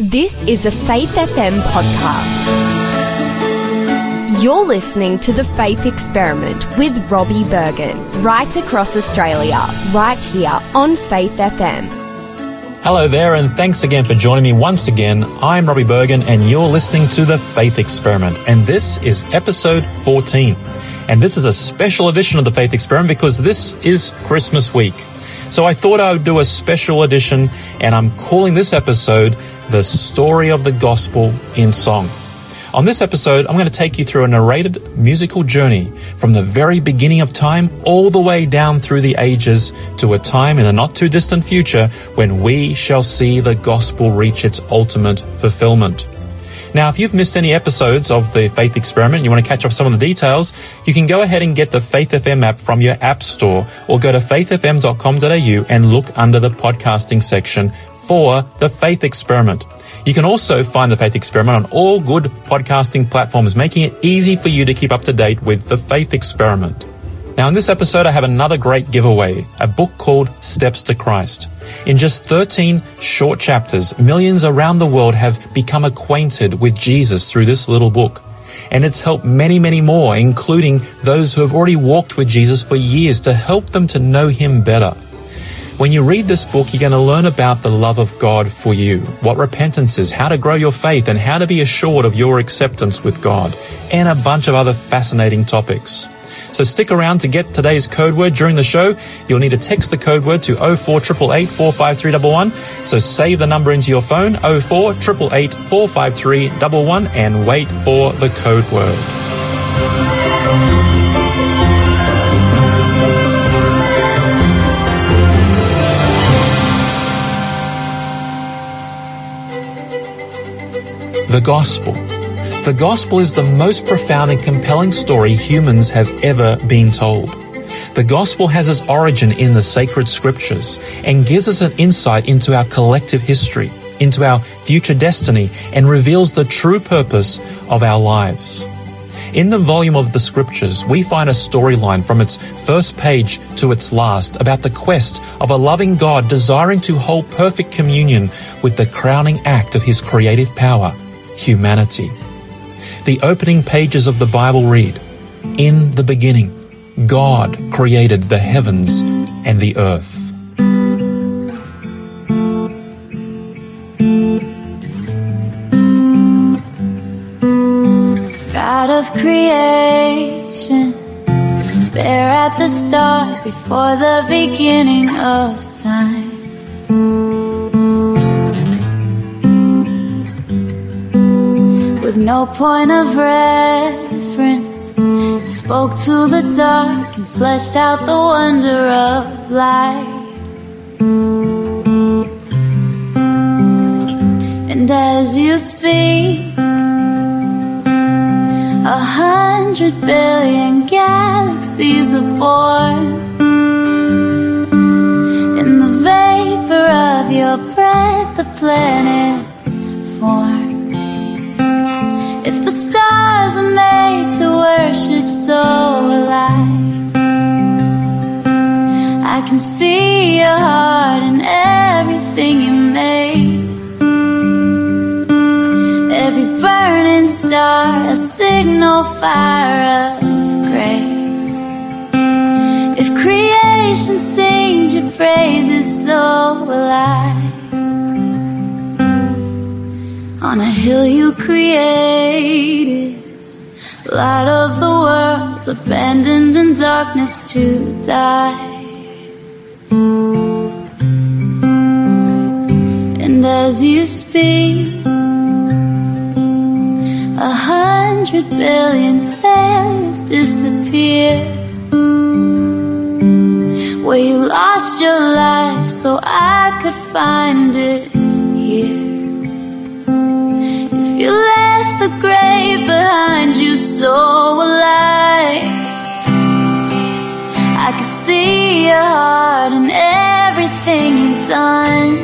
This is a Faith FM podcast. You're listening to The Faith Experiment with Robbie Berghan, right across Australia, right here on Faith FM. Hello there, and thanks again for joining me once again. I'm Robbie Berghan, and you're listening to The Faith Experiment, and this is episode 14. And this is a special edition of The Faith Experiment because this is Christmas week. So I thought I would do a special edition, and I'm calling this episode The Story of the Gospel in Song. On this episode, I'm going to take you through a narrated musical journey from the very beginning of time all the way down through the ages to a time in the not too distant future when we shall see the gospel reach its ultimate fulfillment. Now, if you've missed any episodes of the Faith Experiment, and you want to catch up some of the details, you can go ahead and get the Faith FM app from your app store or go to faithfm.com.au and look under the podcasting section for the Faith Experiment. You can also find the Faith Experiment on all good podcasting platforms, making it easy for you to keep up to date with the Faith Experiment. Now, in this episode, I have another great giveaway, a book called Steps to Christ. In just 13 short chapters, millions around the world have become acquainted with Jesus through this little book. And it's helped many, many more, including those who have already walked with Jesus for years to help them to know him better. When you read this book, you're going to learn about the love of God for you, what repentance is, how to grow your faith, and how to be assured of your acceptance with God, and a bunch of other fascinating topics. So stick around to get today's code word during the show. You'll need to text the code word to 0488 45311. So save the number into your phone 0488 45311 and wait for the code word. The Gospel. The Gospel is the most profound and compelling story humans have ever been told. The Gospel has its origin in the sacred scriptures and gives us an insight into our collective history, into our future destiny, and reveals the true purpose of our lives. In the volume of the scriptures, we find a storyline from its first page to its last about the quest of a loving God desiring to hold perfect communion with the crowning act of his creative power, humanity. The opening pages of the Bible read, In the beginning, God created the heavens and the earth. God of creation, there at the start, before the beginning of time. No point of reference, spoke to the dark and fleshed out the wonder of light. And as you speak, a hundred billion galaxies are born. In the vapor of your breath the planets form If the stars are made to worship so alive I. I can see your heart in everything you made Every burning star, a signal fire of grace. If creation sings your praises, so will On a hill you created, light of the world, abandoned in darkness to die. And as you speak, a hundred billion failures disappear. Where you lost your life so I could find it here. You left the grave behind you, so will I. Can see your heart in everything you've done.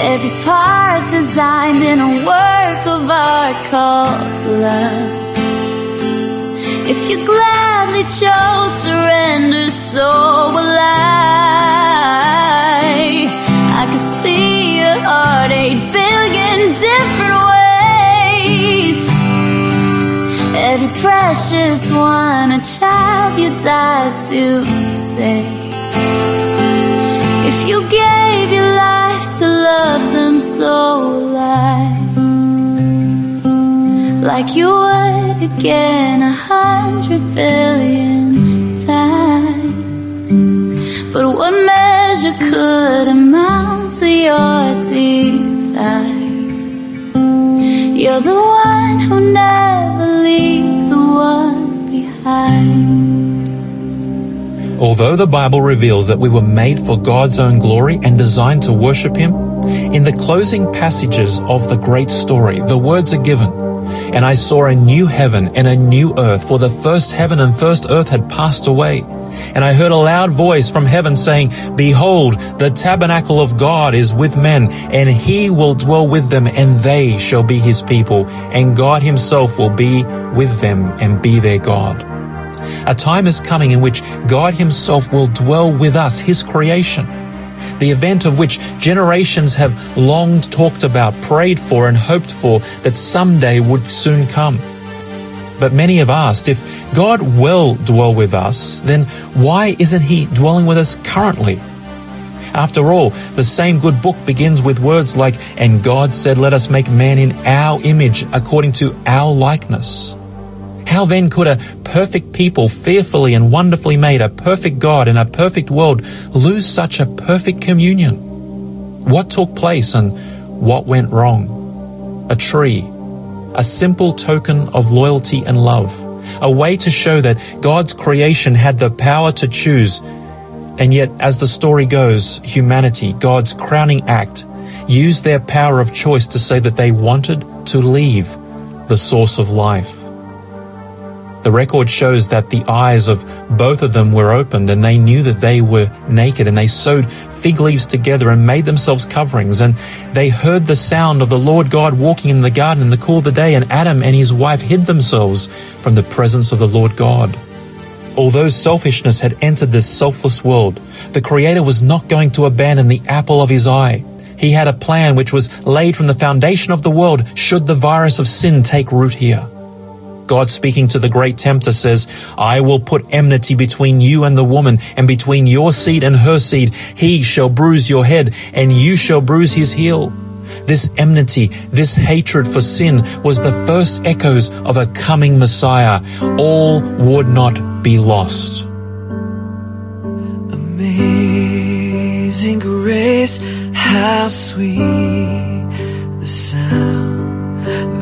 Every part designed in a work of art called love. If you gladly chose surrender, so will your eight billion different ways. Every precious one, a child you died to save. If you gave your life to love them so alive, like you would again a hundred billion times. But what measure could amount to your desire? You're the one who never leaves the one behind. Although the Bible reveals that we were made for God's own glory and designed to worship Him, in the closing passages of the great story, the words are given. And I saw a new heaven and a new earth, for the first heaven and first earth had passed away. And I heard a loud voice from heaven saying, Behold, the tabernacle of God is with men, and he will dwell with them, and they shall be his people, and God himself will be with them and be their God. A time is coming in which God Himself will dwell with us, His creation. The event of which generations have longed talked about, prayed for, and hoped for that someday would soon come. But many have asked if God will dwell with us, then why isn't He dwelling with us currently? After all, the same good book begins with words like, And God said, Let us make man in our image according to our likeness. How then could a perfect people, fearfully and wonderfully made, a perfect God in a perfect world, lose such a perfect communion? What took place and what went wrong? A tree, a simple token of loyalty and love, a way to show that God's creation had the power to choose. And yet, as the story goes, humanity, God's crowning act, used their power of choice to say that they wanted to leave the source of life. The record shows that the eyes of both of them were opened and they knew that they were naked and they sewed fig leaves together and made themselves coverings and they heard the sound of the Lord God walking in the garden in the cool of the day and Adam and his wife hid themselves from the presence of the Lord God. Although selfishness had entered this selfless world, the Creator was not going to abandon the apple of his eye. He had a plan which was laid from the foundation of the world should the virus of sin take root here. God speaking to the great tempter says, I will put enmity between you and the woman, and between your seed and her seed. He shall bruise your head, and you shall bruise his heel. This enmity, this hatred for sin was the first echoes of a coming Messiah. All would not be lost. Amazing grace, how sweet the sound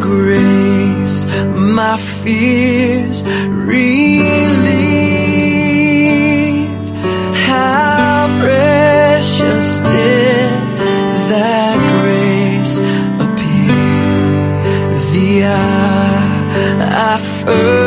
grace my fears relieved. How precious did that grace appear the hour I first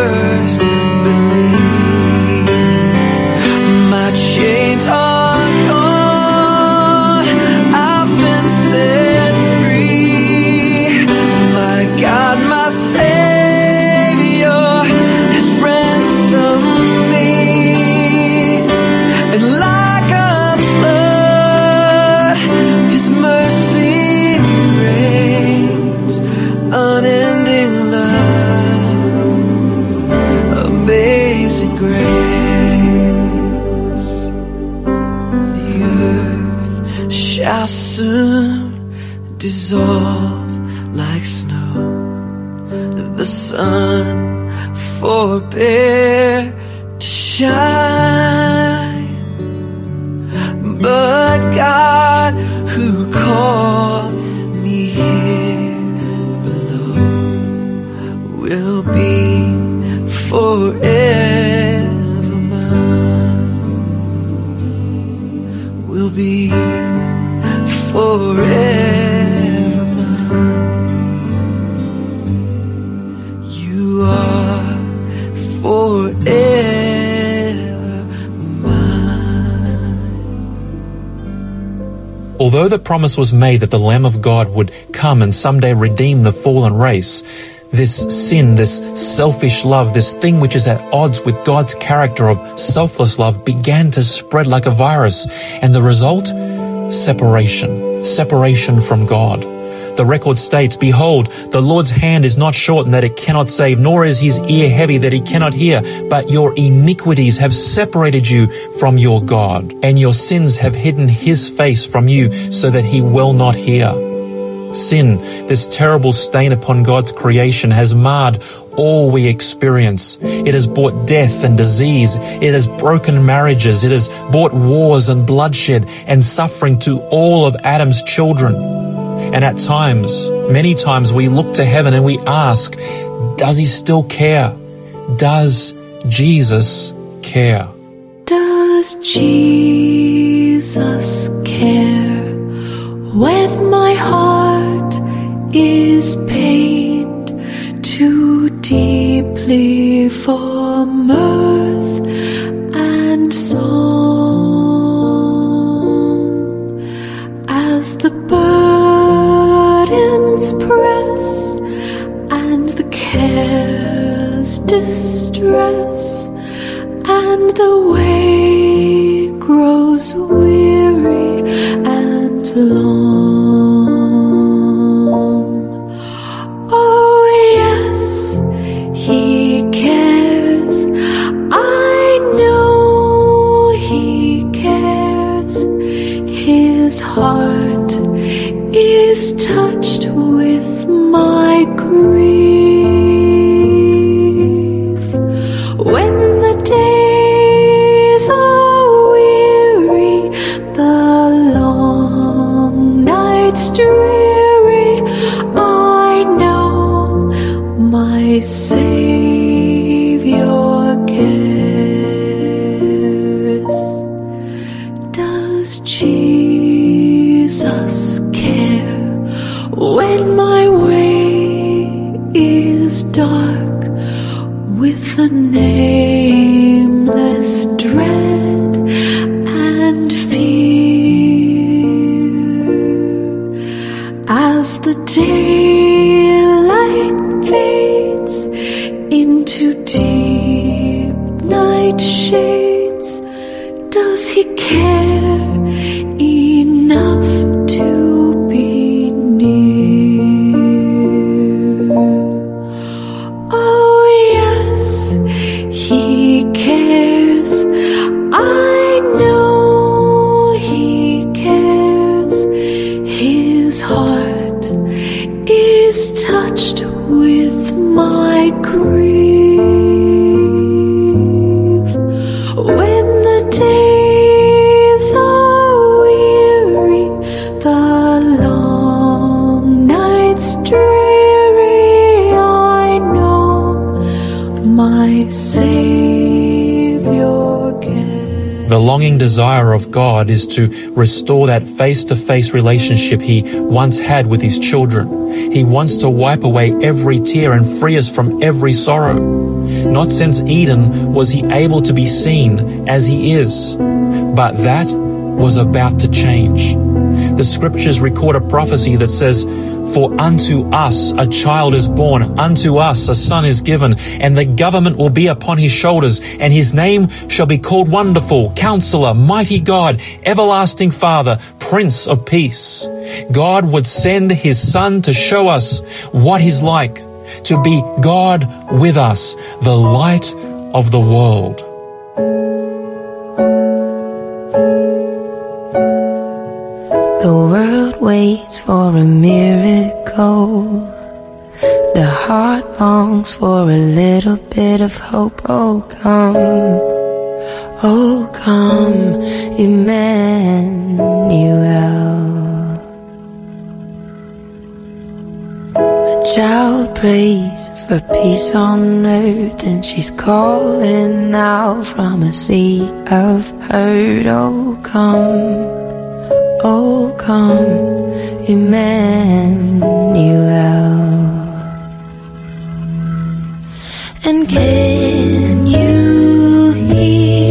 Although the promise was made that the Lamb of God would come and someday redeem the fallen race, this sin, this selfish love, this thing which is at odds with God's character of selfless love began to spread like a virus. And the result? Separation. Separation from God. The record states, Behold, the Lord's hand is not shortened that it cannot save, nor is his ear heavy that he cannot hear, but your iniquities have separated you from your God, and your sins have hidden his face from you so that he will not hear. Sin, this terrible stain upon God's creation, has marred all we experience. It has brought death and disease. It has broken marriages. It has brought wars and bloodshed and suffering to all of Adam's children. And at times, many times, we look to heaven and we ask, does he still care? Does Jesus care? Does Jesus care when my heart is pained too deeply for mirth press and the cares distress and the way grows weary and long. Oh, yes, he cares. I know he cares. His heart is touched with my grief. God is to restore that face to face relationship he once had with his children. He wants to wipe away every tear and free us from every sorrow. Not since Eden was he able to be seen as he is, but that was about to change. The scriptures record a prophecy that says, For unto us a child is born, unto us a son is given, and the government will be upon his shoulders, and his name shall be called Wonderful, Counselor, Mighty God, Everlasting Father, Prince of Peace. God would send his son to show us what he's like, to be God with us, the light of the world. Waits for a miracle. The heart longs for a little bit of hope. Oh, come. Oh, come, Emmanuel. A child prays for peace on earth, and she's calling out from a sea of hurt. Oh, come. Oh, come, Emmanuel. And can you hear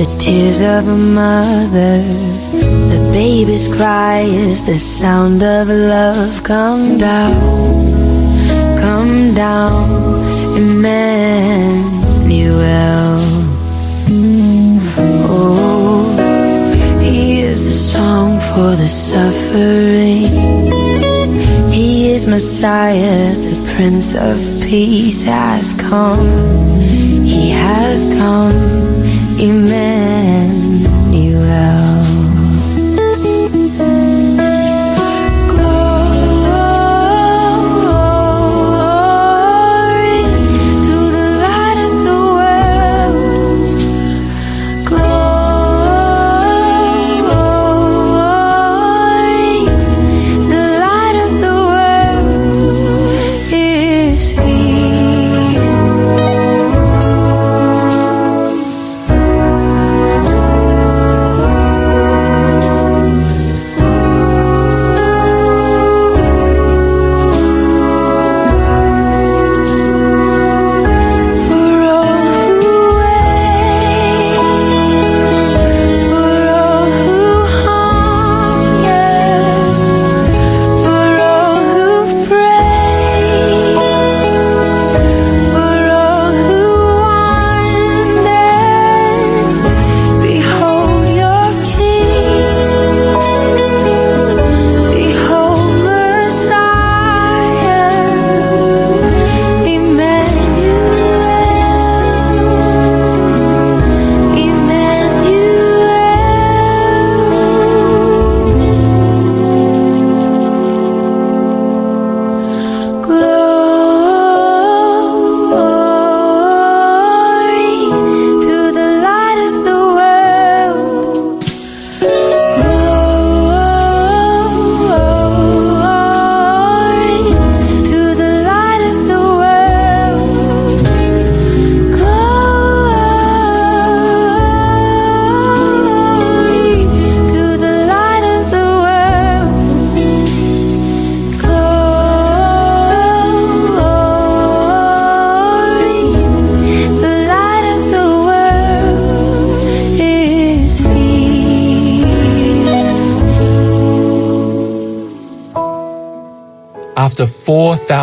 the tears of a mother. The baby's cry is the sound of love. Come down, come down, Emmanuel. Oh, he is the song for the suffering. He is Messiah, the Prince of Peace has come. He has come, Emmanuel.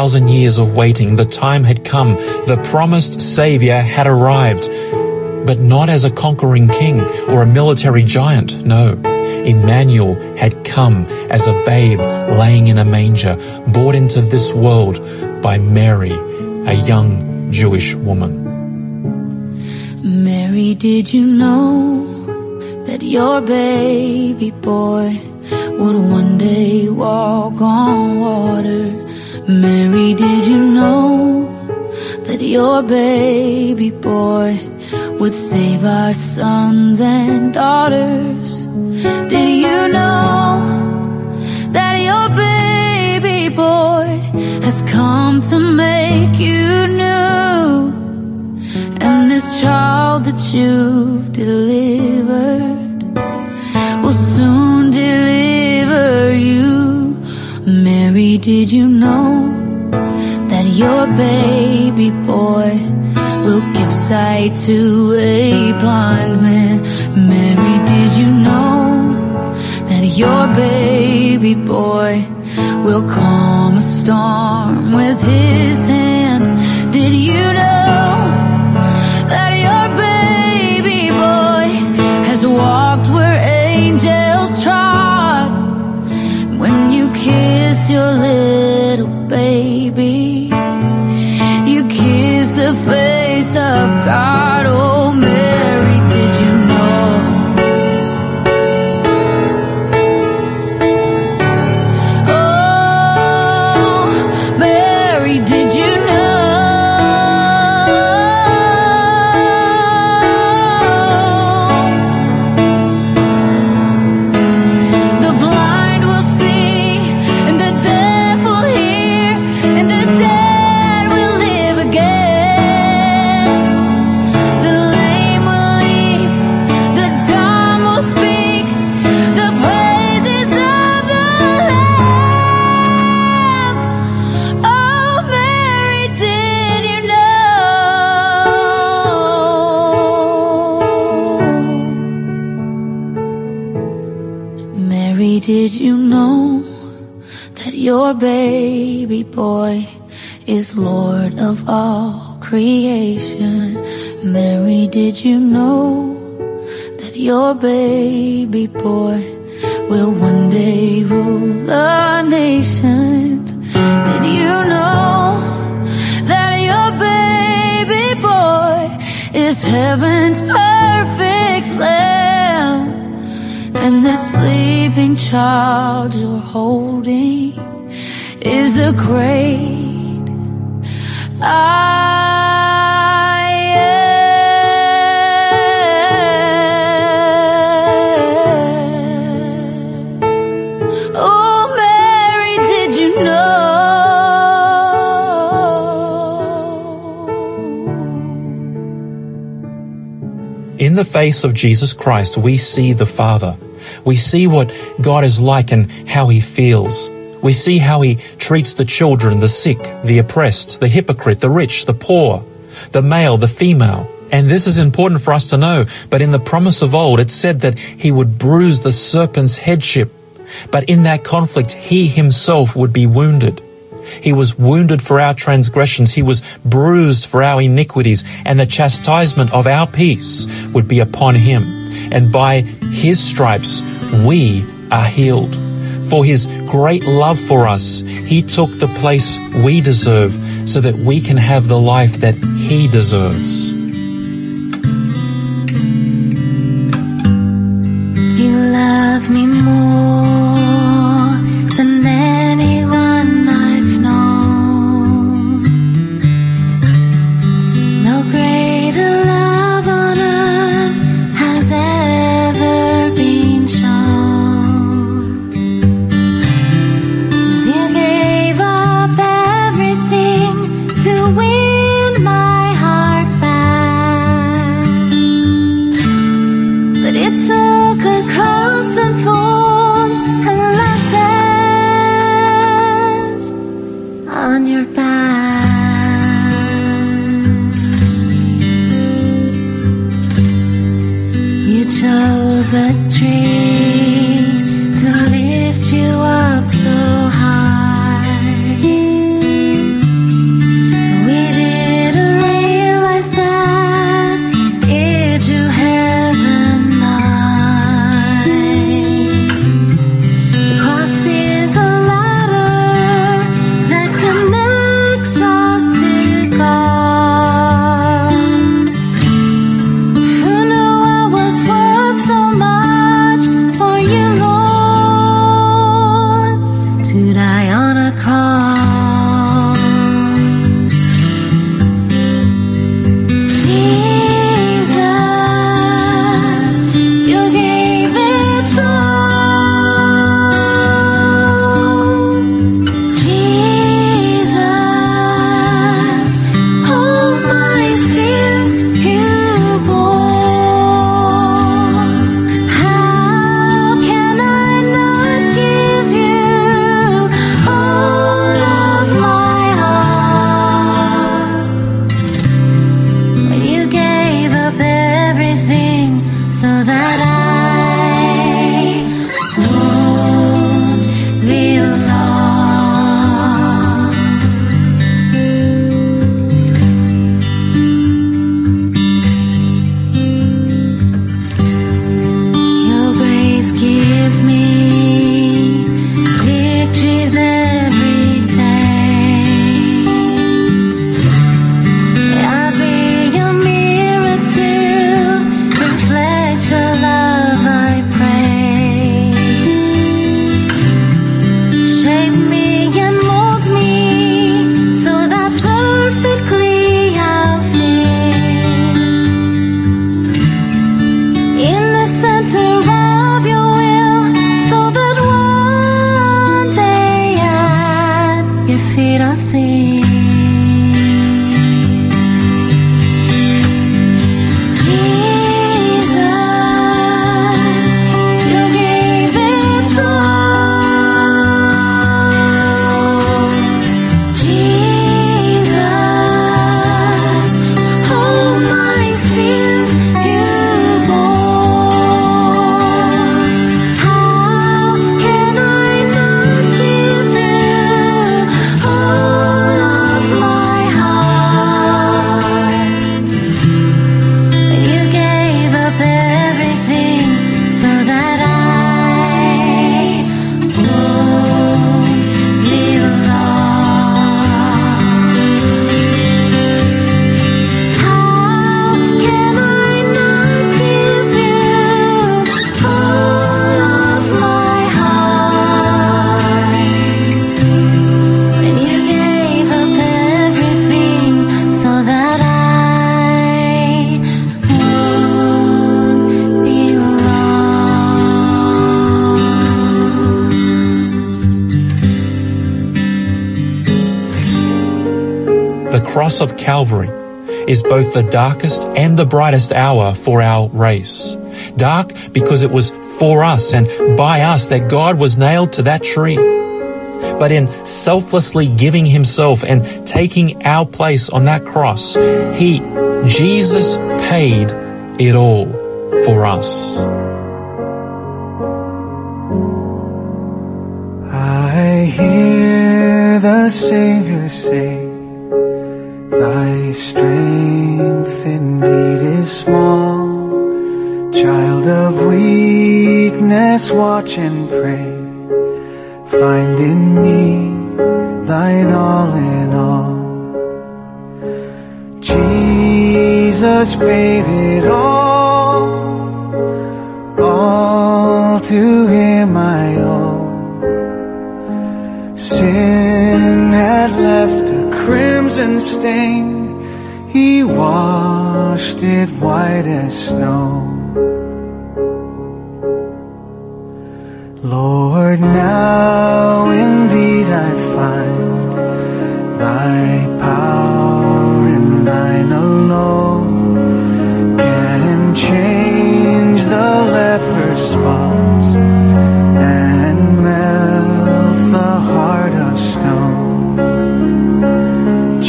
4,000 years of waiting, the time had come. The promised Savior had arrived. But not as a conquering king or a military giant, no. Emmanuel had come as a babe laying in a manger, brought into this world by Mary, a young Jewish woman. Mary, did you know that your baby boy would one day walk on water? Mary, did you know that your baby boy would save our sons and daughters? Did you know that your baby boy has come to make you new? And this child that you've delivered Did you know that your baby boy will give sight to a blind man? Mary, did you know that your baby boy will calm a storm with his hand? Did you know? that your baby boy has walked where angels your little baby, you kiss the face of God. Did you know that your baby boy is Lord of all creation? Mary, did you know that your baby boy will one day rule the nations? Did you know that your baby boy is heaven's perfect lamb? And the sleeping child you're holding is the great I am. Oh, Mary, did you know? In the face of Jesus Christ, we see the Father. We see what God is like and how He feels. We see how He treats the children, the sick, the oppressed, the hypocrite, the rich, the poor, the male, the female. And this is important for us to know, but in the promise of old, it said that He would bruise the serpent's headship. But in that conflict, He Himself would be wounded. He was wounded for our transgressions. He was bruised for our iniquities, and the chastisement of our peace would be upon him. And by his stripes, we are healed. For his great love for us, he took the place we deserve so that we can have the life that he deserves. You love me more cross of Calvary is both the darkest and the brightest hour for our race. Dark because it was for us and by us that God was nailed to that tree. But in selflessly giving himself and taking our place on that cross, he, Jesus, paid it all for us. I hear the Savior say, it all. All to him I owe. Sin had left a crimson stain. He washed it white as snow. Lord, now indeed I find thy change the leper's spots and melt the heart of stone.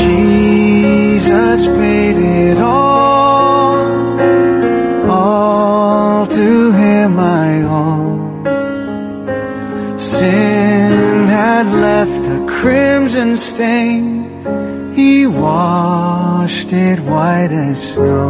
Jesus paid it all, all to him I owe. Sin had left a crimson stain. He washed it white as snow.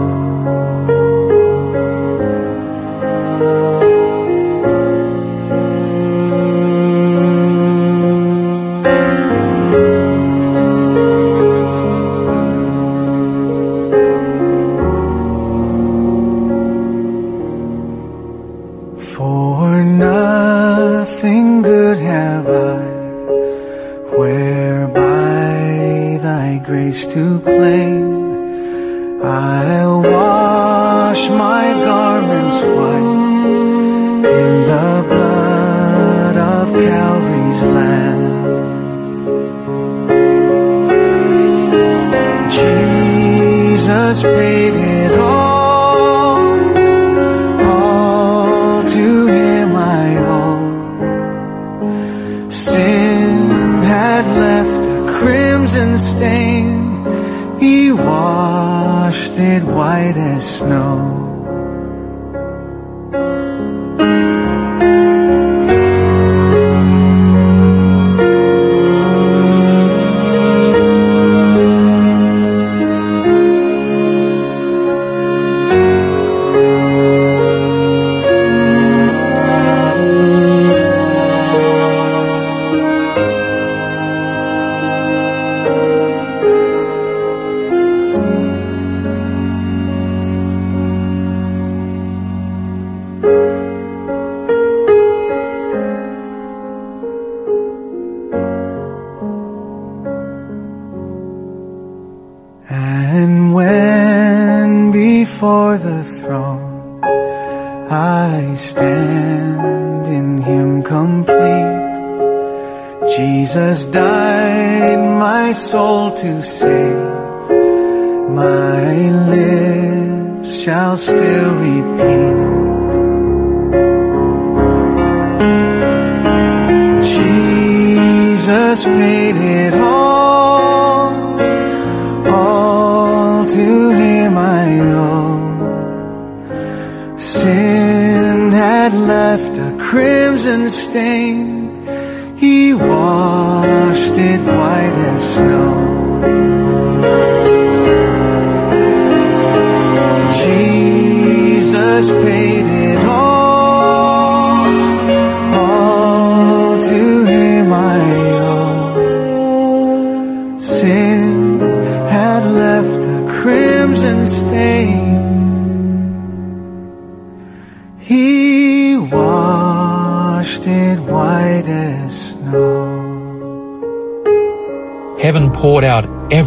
Jesus paid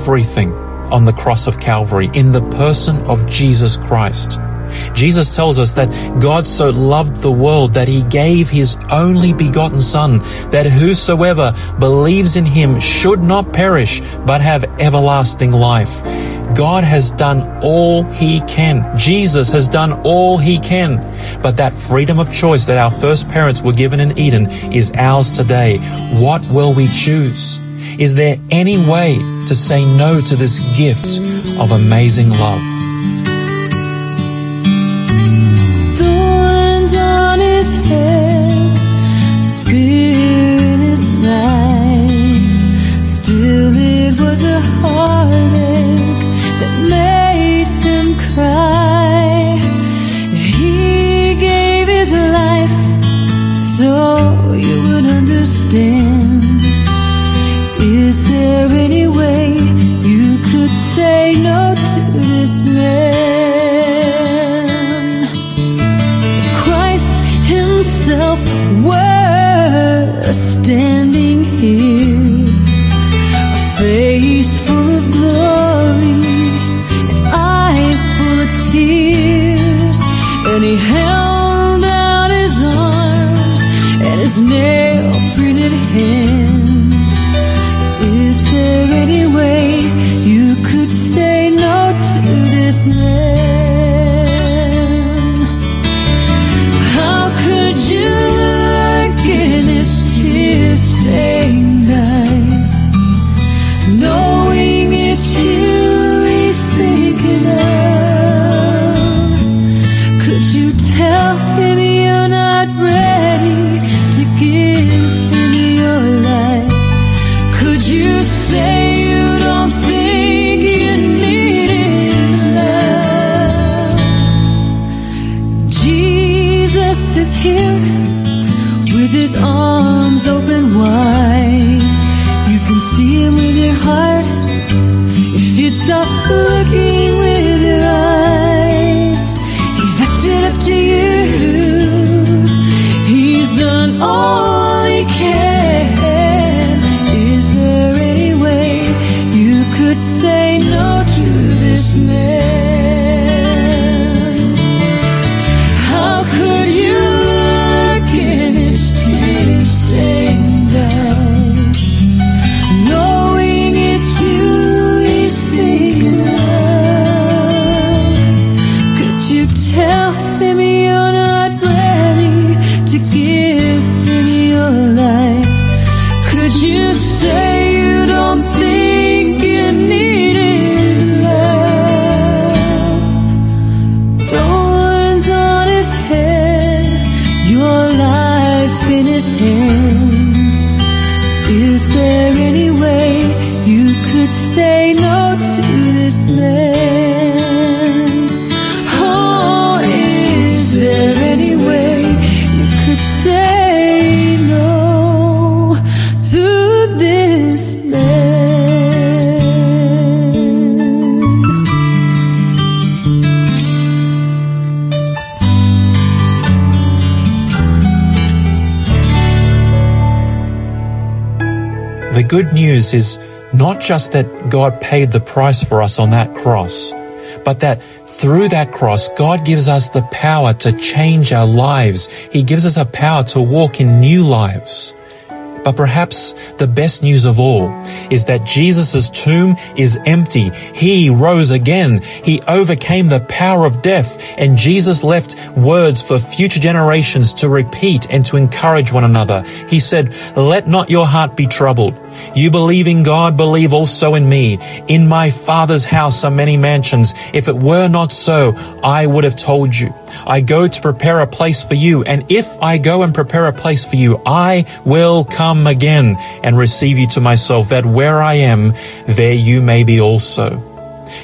everything on the cross of Calvary in the person of Jesus Christ. Jesus tells us that God so loved the world that he gave his only begotten Son, that whosoever believes in him should not perish, but have everlasting life. God has done all he can. Jesus has done all he can. But that freedom of choice that our first parents were given in Eden is ours today. What will we choose? Is there any way to say no to this gift of amazing love? So you would understand. There any way you could say no to this man? If Christ Himself were standing good news is not just that God paid the price for us on that cross, but that through that cross, God gives us the power to change our lives. He gives us a power to walk in new lives. But perhaps the best news of all is that Jesus' tomb is empty. He rose again. He overcame the power of death and Jesus left words for future generations to repeat and to encourage one another. He said, let not your heart be troubled. You believe in God, believe also in me. In my Father's house are many mansions. If it were not so, I would have told you. I go to prepare a place for you, and if I go and prepare a place for you, I will come again and receive you to myself, that where I am, there you may be also.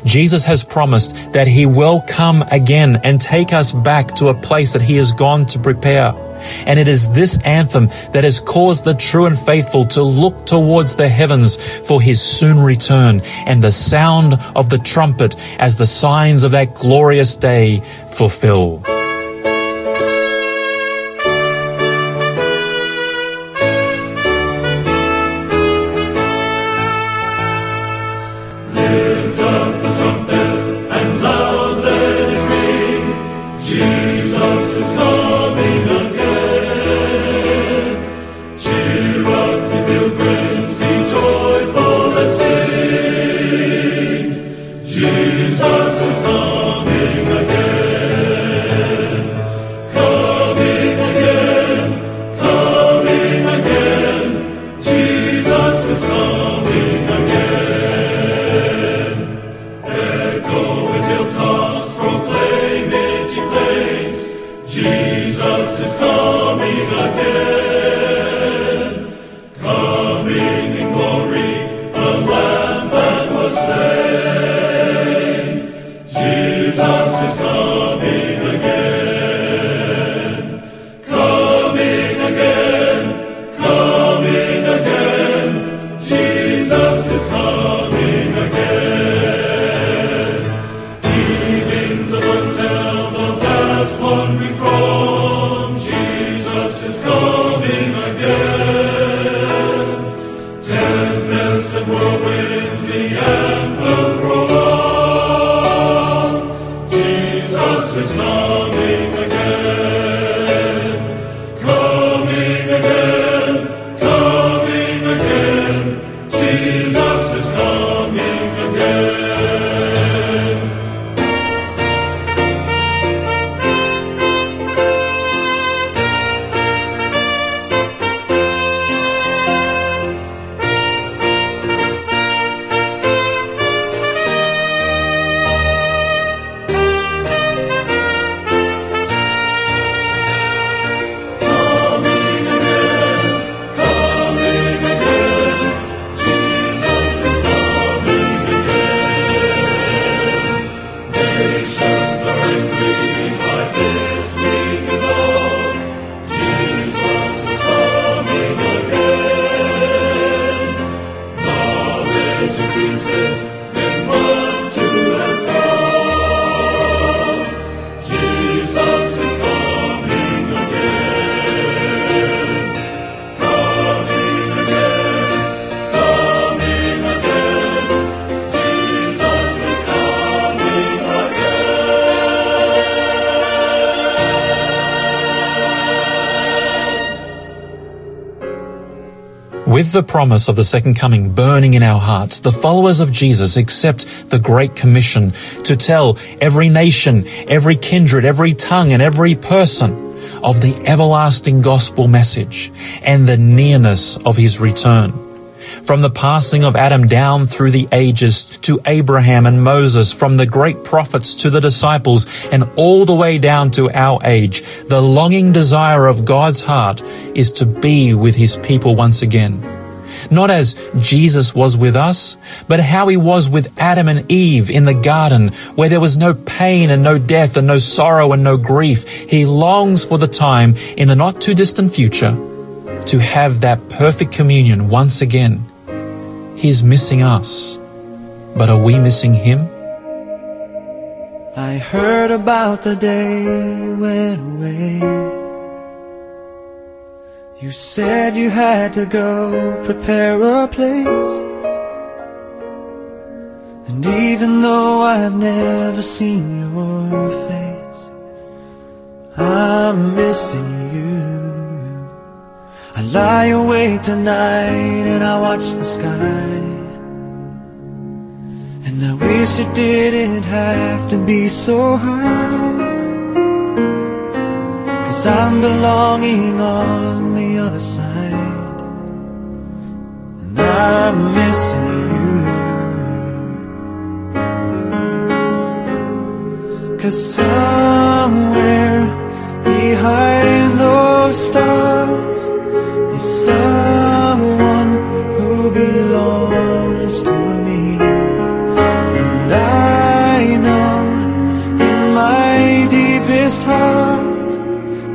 Jesus has promised that he will come again and take us back to a place that he has gone to prepare. And it is this anthem that has caused the true and faithful to look towards the heavens for his soon return and the sound of the trumpet as the signs of that glorious day fulfill. With the promise of the second coming burning in our hearts, the followers of Jesus accept the Great Commission to tell every nation, every kindred, every tongue, and every person of the everlasting gospel message and the nearness of his return. From the passing of Adam down through the ages to Abraham and Moses, from the great prophets to the disciples, and all the way down to our age, the longing desire of God's heart is to be with his people once again. Not as Jesus was with us, but how he was with Adam and Eve in the garden, where there was no pain and no death and no sorrow and no grief. He longs for the time in the not too distant future to have that perfect communion once again. He's missing us, but are we missing him? I heard about the day went away. You said you had to go prepare a place. And even though I've never seen your face, I'm missing you. I lie awake tonight and I watch the sky. And I wish it didn't have to be so high. Cause I'm belonging on the other side. And I'm missing you. Cause somewhere behind those stars is someone who belongs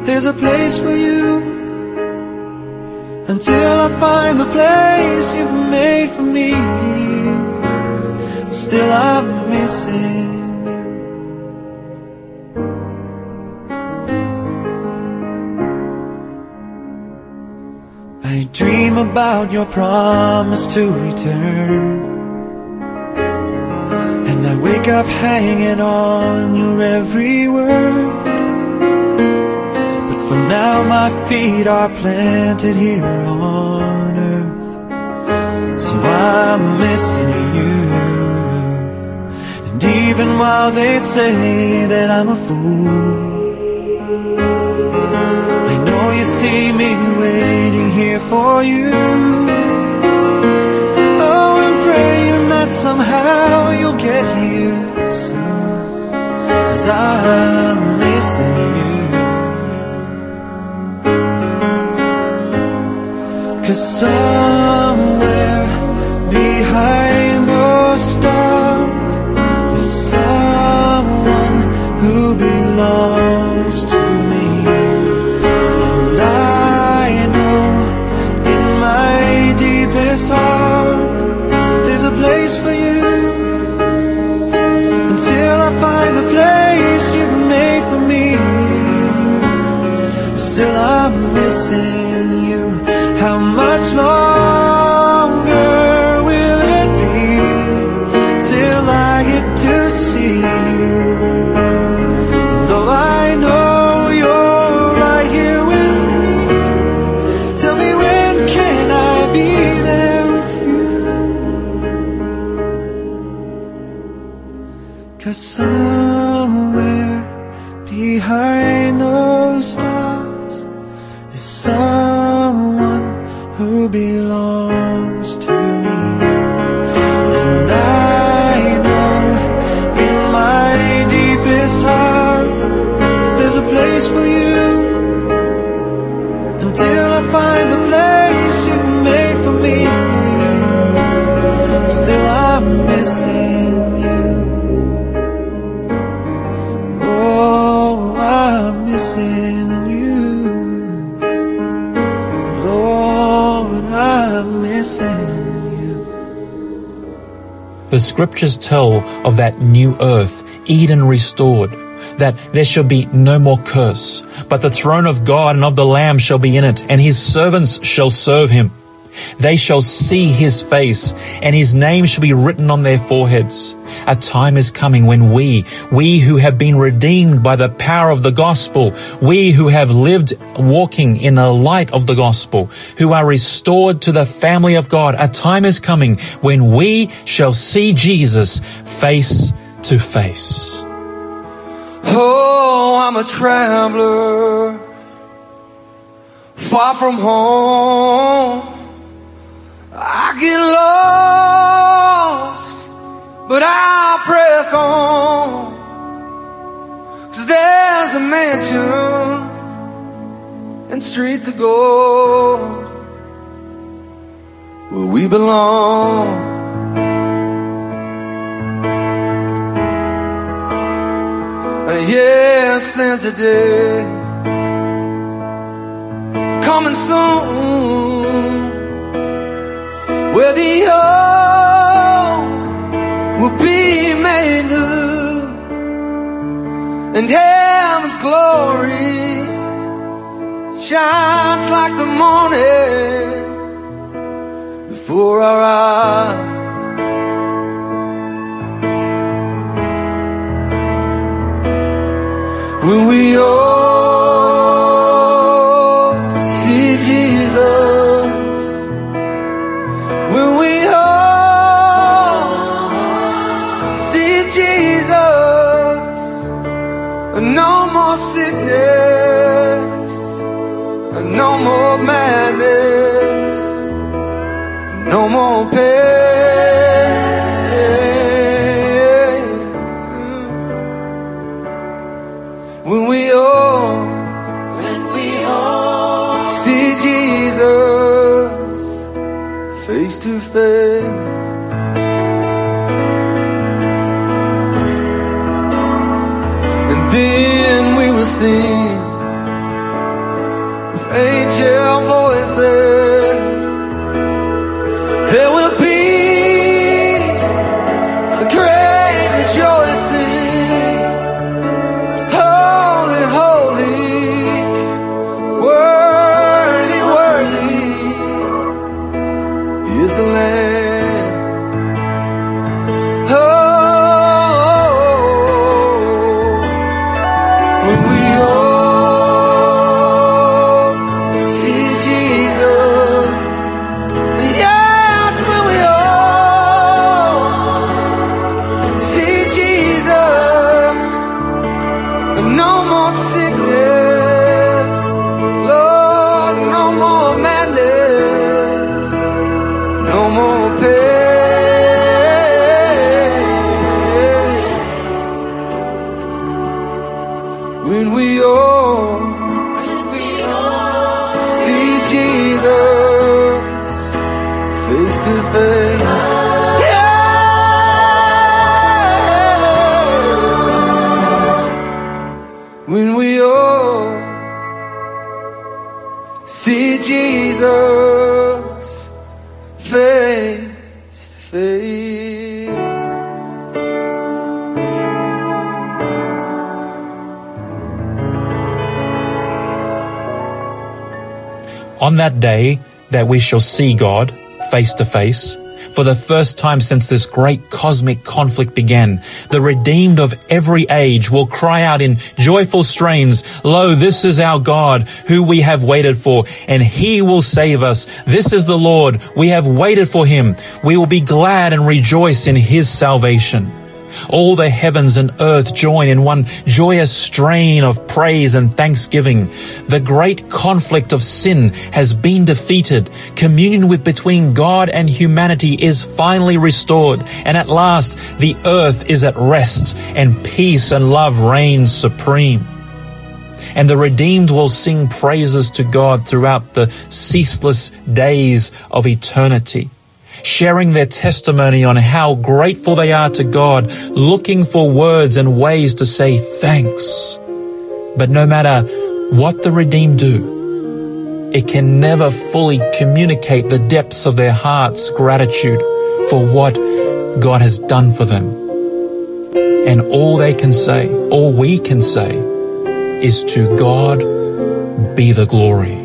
there's a place for you. Until I find the place you've made for me, still I'm missing. I dream about your promise to return. And I wake up hanging on your every word. Now, my feet are planted here on earth. So I'm missing you. And even while they say that I'm a fool. I know you see me waiting here for you. Oh, I'm praying that somehow you'll get here soon. Cause I'm missing you. Cause somewhere behind Cause somewhere behind those stars is someone who belongs scriptures tell of that new earth, Eden restored, that there shall be no more curse, but the throne of God and of the Lamb shall be in it, and his servants shall serve him. They shall see his face, and his name shall be written on their foreheads. A time is coming when we, we who have been redeemed by the power of the gospel, we who have lived walking in the light of the gospel, who are restored to the family of God, a time is coming when we shall see Jesus face to face. Oh, I'm a traveler, far from home. I get lost, but I'll press on. Cause there's a mansion and streets of gold where we belong. Yes, there's a day coming soon where the old will be made new and heaven's glory shines like the morning before our eyes. When we all is the On that day that we shall see God face to face, for the first time since this great cosmic conflict began, the redeemed of every age will cry out in joyful strains, Lo, this is our God, who we have waited for, and he will save us. This is the Lord, we have waited for him. We will be glad and rejoice in his salvation. All the heavens and earth join in one joyous strain of praise and thanksgiving. The great conflict of sin has been defeated. Communion with between God and humanity is finally restored. And at last, the earth is at rest and peace and love reign supreme. And the redeemed will sing praises to God throughout the ceaseless days of eternity sharing their testimony on how grateful they are to God, looking for words and ways to say thanks. But no matter what the redeemed do, it can never fully communicate the depths of their heart's gratitude for what God has done for them. And all they can say, all we can say, is to God be the glory.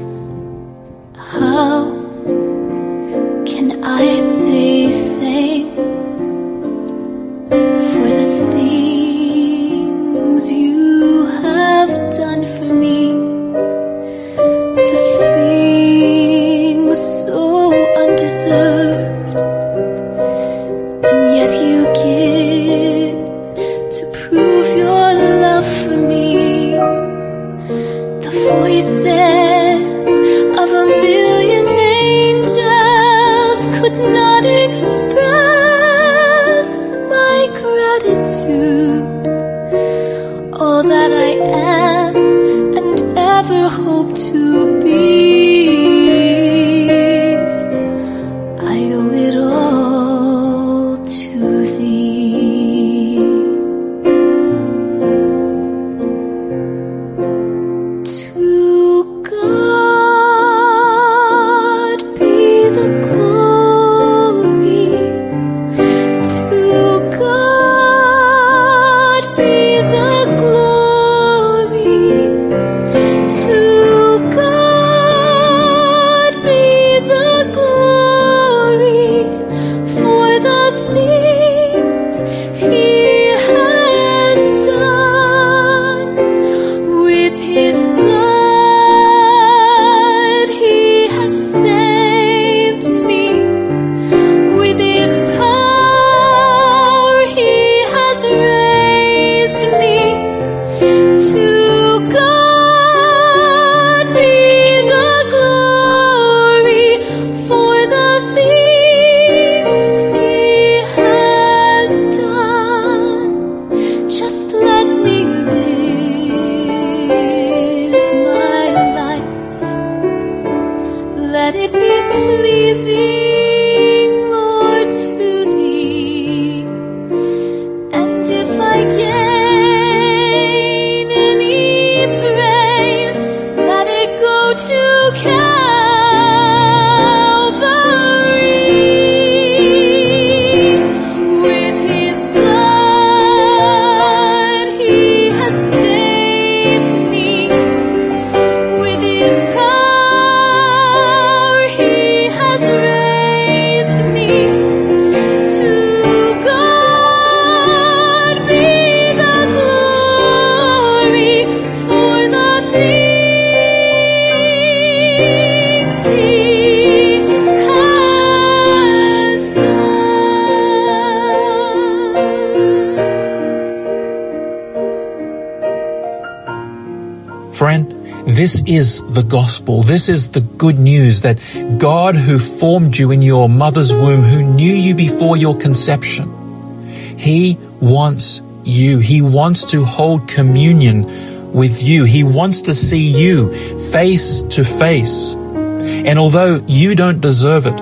This is the gospel. This is the good news that God who formed you in your mother's womb, who knew you before your conception, He wants you. He wants to hold communion with you. He wants to see you face to face. And although you don't deserve it,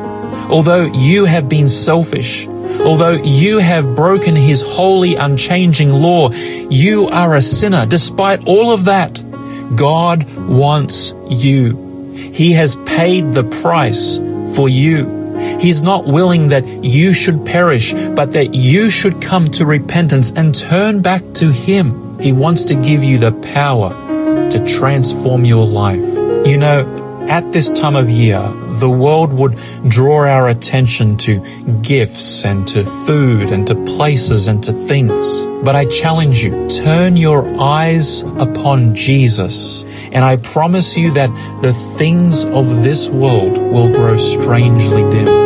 although you have been selfish, although you have broken His holy, unchanging law, you are a sinner. Despite all of that, God wants you. He has paid the price for you. He's not willing that you should perish, but that you should come to repentance and turn back to Him. He wants to give you the power to transform your life. You know, at this time of year, the world would draw our attention to gifts and to food and to places and to things. But I challenge you, turn your eyes upon Jesus. And I promise you that the things of this world will grow strangely dim.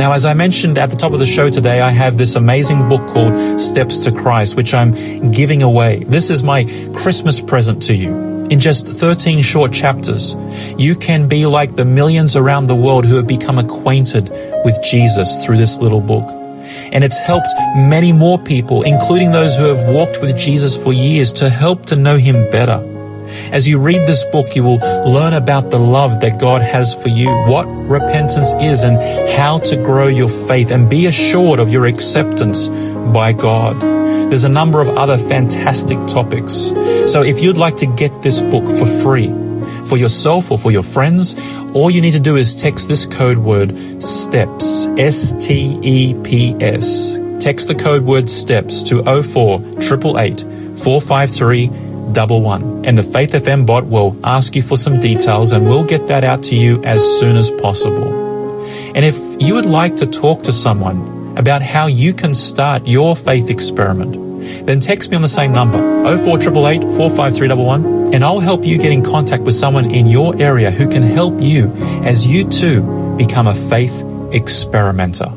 Now, as I mentioned at the top of the show today, I have this amazing book called Steps to Christ, which I'm giving away. This is my Christmas present to you. In just 13 short chapters, you can be like the millions around the world who have become acquainted with Jesus through this little book. And it's helped many more people, including those who have walked with Jesus for years, to help to know him better. As you read this book, you will learn about the love that God has for you, what repentance is, and how to grow your faith and be assured of your acceptance by God. There's a number of other fantastic topics. So if you'd like to get this book for free, for yourself or for your friends, all you need to do is text this code word STEPS, S T E P S. Text the code word STEPS to 04 453 45311. And the Faith FM bot will ask you for some details and we'll get that out to you as soon as possible. And if you would like to talk to someone about how you can start your faith experiment, then text me on the same number, 04888 45311, and I'll help you get in contact with someone in your area who can help you as you too become a faith experimenter.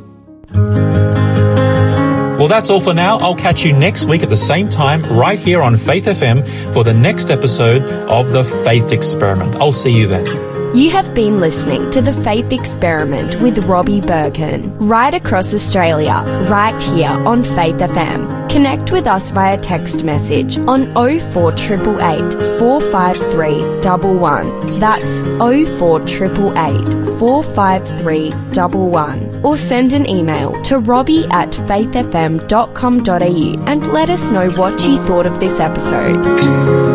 Well, that's all for now. I'll catch you next week at the same time, right here on Faith FM for the next episode of The Faith Experiment. I'll see you then. You have been listening to The Faith Experiment with Robbie Berghan, right across Australia, right here on Faith FM. Connect with us via text message on 04888 453 11. That's 04888 453 11. Or send an email to robbie at faithfm.com.au and let us know what you thought of this episode.